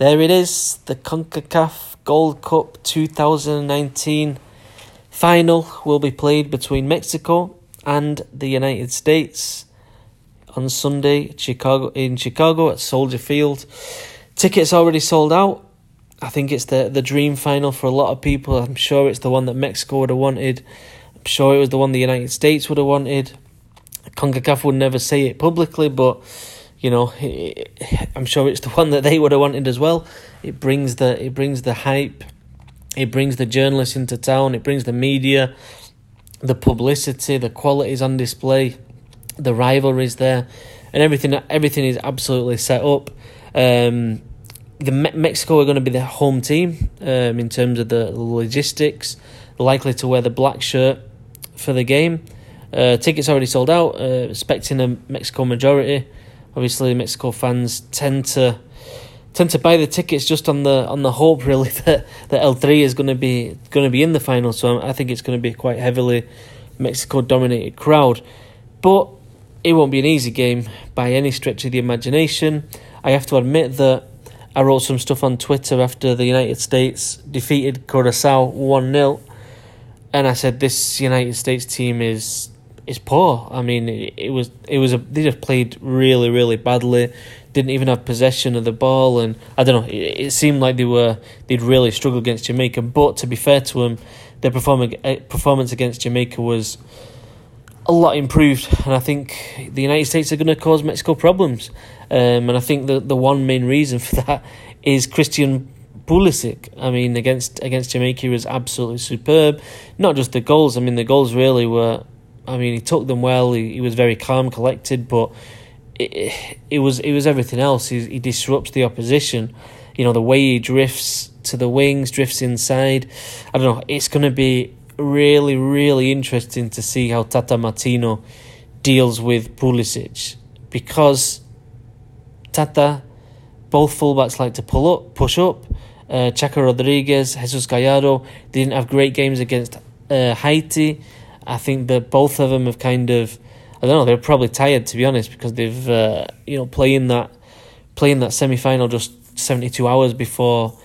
there it is, the CONCACAF Gold Cup 2019 final will be played between Mexico and the United States on Sunday Chicago in Chicago at Soldier Field. Tickets already sold out. I think it's the the dream final for a lot of people. I'm sure it's the one that Mexico would have wanted. I'm sure it was the one the United States would have wanted. CONCACAF would never say it publicly, but you know, I'm sure it's the one that they would have wanted as well. It brings the it brings the hype, it brings the journalists into town, it brings the media, the publicity, the qualities on display, the rivalries there, and everything everything is absolutely set up. Um, the Me- Mexico are going to be the home team um, in terms of the logistics. Likely to wear the black shirt for the game. Uh, tickets already sold out, uh, expecting a Mexico majority. Obviously, Mexico fans tend to tend to buy the tickets just on the on the hope really that, that El Tri is going to be going to be in the final. So um, I think it's going to be quite heavily Mexico dominated crowd, but it won't be an easy game by any stretch of the imagination. I have to admit that I wrote some stuff on Twitter after the United States defeated Curacao 1 0. And I said, this United States team is is poor. I mean, it, was it was a they just played really really badly. Didn't even have possession of the ball, and I don't know. It, it seemed like they were they'd really struggled against Jamaica. But to be fair to them, their perform- eh, performance against Jamaica was a lot improved, and I think the United States are going to cause Mexico problems. Um, and I think the the one main reason for that is Christian Pulisic. I mean, against against Jamaica, was absolutely superb. Not just the goals. I mean, the goals really were. I mean, he took them well. He, he was very calm, collected, but it, it was it was everything else. He, he disrupts the opposition. You know, the way he drifts to the wings, drifts inside. I don't know. It's going to be really, really interesting to see how Tata Martino deals with Pulisic because Tata, both fullbacks like to pull up, push up. Uh, Chaka Rodriguez, Jesus Gallardo, didn't have great games against uh, Haiti. I think that both of them have kind of, I don't know, they're probably tired to be honest because they've, uh, you know, playing that, playing that semi final just seventy two hours before,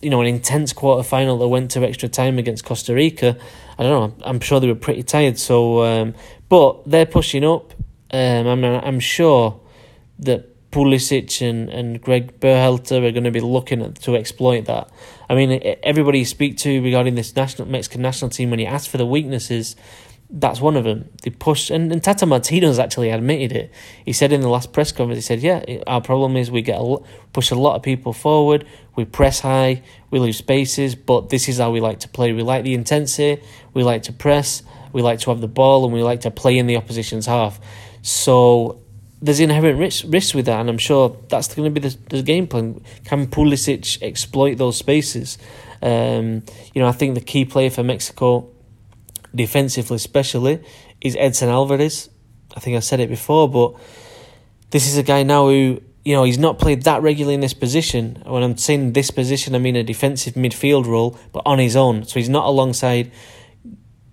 you know, an intense quarter final that went to extra time against Costa Rica. I don't know. I'm sure they were pretty tired. So, um, but they're pushing up. Um, I'm I'm sure that Pulisic and, and Greg Berhalter are going to be looking at, to exploit that. I mean, everybody you speak to regarding this national Mexican national team, when you ask for the weaknesses, that's one of them. They push, and, and Tata Martino's actually admitted it. He said in the last press conference, he said, "Yeah, our problem is we get a, push a lot of people forward, we press high, we lose spaces, but this is how we like to play. We like the intensity, we like to press, we like to have the ball, and we like to play in the opposition's half." So there's inherent risks risk with that, and I'm sure that's going to be the, the game plan. Can Pulisic exploit those spaces? Um, you know, I think the key player for Mexico, defensively especially, is Edson Alvarez. I think I said it before, but this is a guy now who you know he's not played that regularly in this position. When I'm saying this position, I mean a defensive midfield role, but on his own. So he's not alongside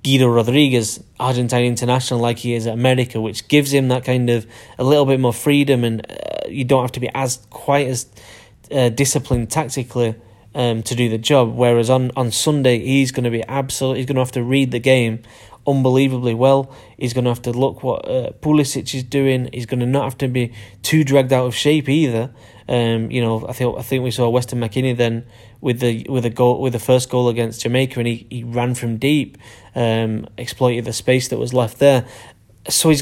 Guido Rodriguez, Argentine international, like he is at America, which gives him that kind of a little bit more freedom, and uh, you don't have to be as quite as uh, disciplined tactically um, to do the job. Whereas on, on Sunday, he's going to be absolute. He's going to have to read the game unbelievably well. He's going to have to look what uh, Pulisic is doing. He's going to not have to be too dragged out of shape either. Um, you know, I think I think we saw Weston McKennie then with the with a goal with the first goal against Jamaica, and he, he ran from deep, um, exploited the space that was left there. So he's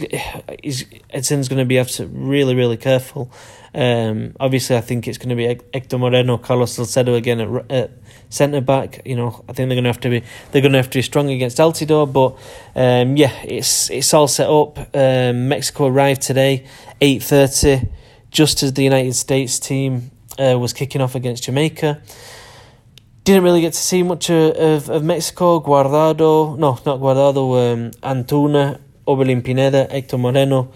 he's Edson's going to be have to really really careful. Um, obviously, I think it's going to be Hector Moreno, Carlos Salcedo again at, at centre back. You know, I think they're going to have to be they're going to have to be strong against Altidore. But um, yeah, it's it's all set up. Um, Mexico arrived today, eight thirty just as the United States team uh, was kicking off against Jamaica. Didn't really get to see much of, of, of Mexico. Guardado, no, not Guardado, um, Antuna, Orbelin Pineda, Hector Moreno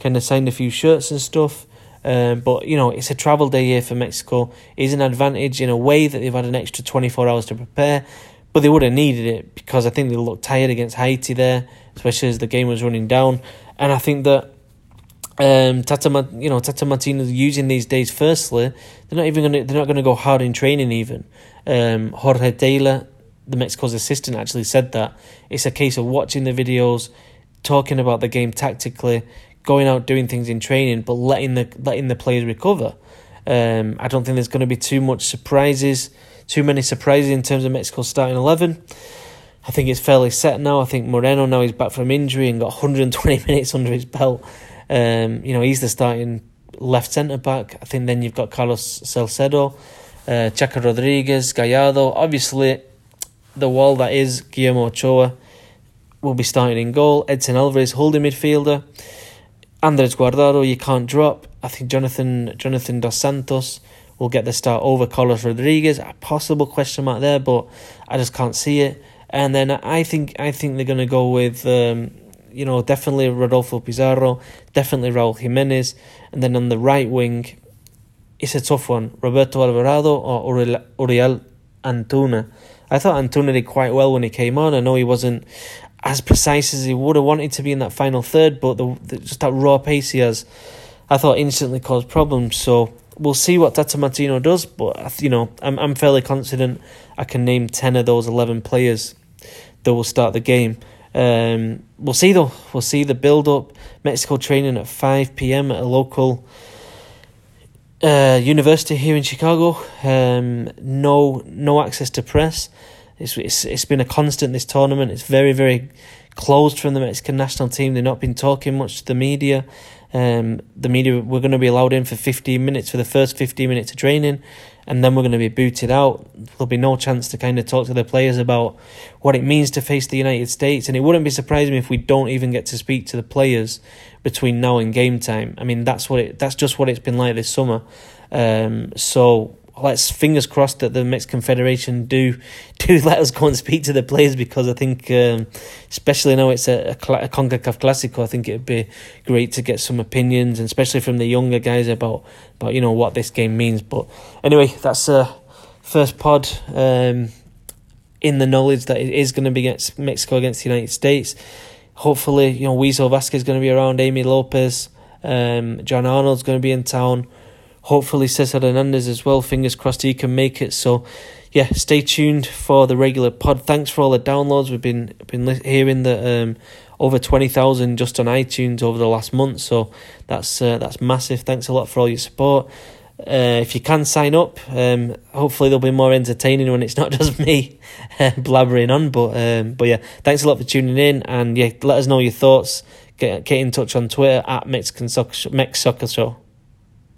kind of signed a few shirts and stuff. Um, but, you know, it's a travel day here for Mexico. It's an advantage in a way that they've had an extra 24 hours to prepare. But they would have needed it because I think they looked tired against Haiti there, especially as the game was running down. And I think that um, Tata, you know, Tata Martino using these days. Firstly, they're not even gonna, they're not gonna go hard in training. Even um, Jorge Theiler, the Mexico's assistant, actually said that it's a case of watching the videos, talking about the game tactically, going out doing things in training, but letting the letting the players recover. Um, I don't think there's going to be too much surprises, too many surprises in terms of Mexico's starting eleven. I think it's fairly set now. I think Moreno now he's back from injury and got 120 minutes under his belt. Um, you know, he's the starting left centre back. I think then you've got Carlos Salcedo, uh, Chaka Rodriguez, Gallardo. Obviously, the wall that is Guillermo Ochoa will be starting in goal. Edson Alvarez, holding midfielder. Andres Guardado, you can't drop. I think Jonathan Jonathan Dos Santos will get the start over Carlos Rodriguez. A possible question mark there, but I just can't see it. And then I think I think they're going to go with um, you know, definitely Rodolfo Pizarro, definitely Raul Jimenez, and then on the right wing, it's a tough one: Roberto Alvarado or Uriel Antuna. I thought Antuna did quite well when he came on. I know he wasn't as precise as he would have wanted to be in that final third, but the, the just that raw pace he has, I thought instantly caused problems. So we'll see what Tata Martino does, but you know, I'm I'm fairly confident I can name ten of those eleven players that will start the game. Um, we'll see though. We'll see the build up. Mexico training at five p.m. at a local uh, university here in Chicago. Um, no, no access to press. It's, it's it's been a constant this tournament. It's very very closed from the Mexican national team. They've not been talking much to the media. Um, the media we're going to be allowed in for 15 minutes for the first 15 minutes of training, and then we're going to be booted out. There'll be no chance to kind of talk to the players about what it means to face the United States, and it wouldn't be surprising if we don't even get to speak to the players between now and game time. I mean, that's what it, that's just what it's been like this summer. Um, so let's fingers crossed that the Mexican Federation do do let us go and speak to the players because I think, um, especially now it's a, a, a Concacaf Clásico, I think it'd be great to get some opinions, and especially from the younger guys about about you know what this game means. But anyway, that's a first pod. Um, in the knowledge that it is going to be against Mexico against the United States. Hopefully, you know, Weasel Vasquez is going to be around, Amy Lopez, um, Jon Arnold's going to be in town hopefully Cesar Hernandez as well. Fingers crossed he can make it. So, yeah, stay tuned for the regular pod. Thanks for all the downloads. We've been been hearing that um, over twenty thousand just on iTunes over the last month. So that's uh, that's massive. Thanks a lot for all your support. Uh, if you can sign up, um, hopefully they'll be more entertaining when it's not just me blabbering on. But um, but yeah, thanks a lot for tuning in, and yeah, let us know your thoughts. Get get in touch on Twitter at Mexican Soccer, Mex Soccer Show.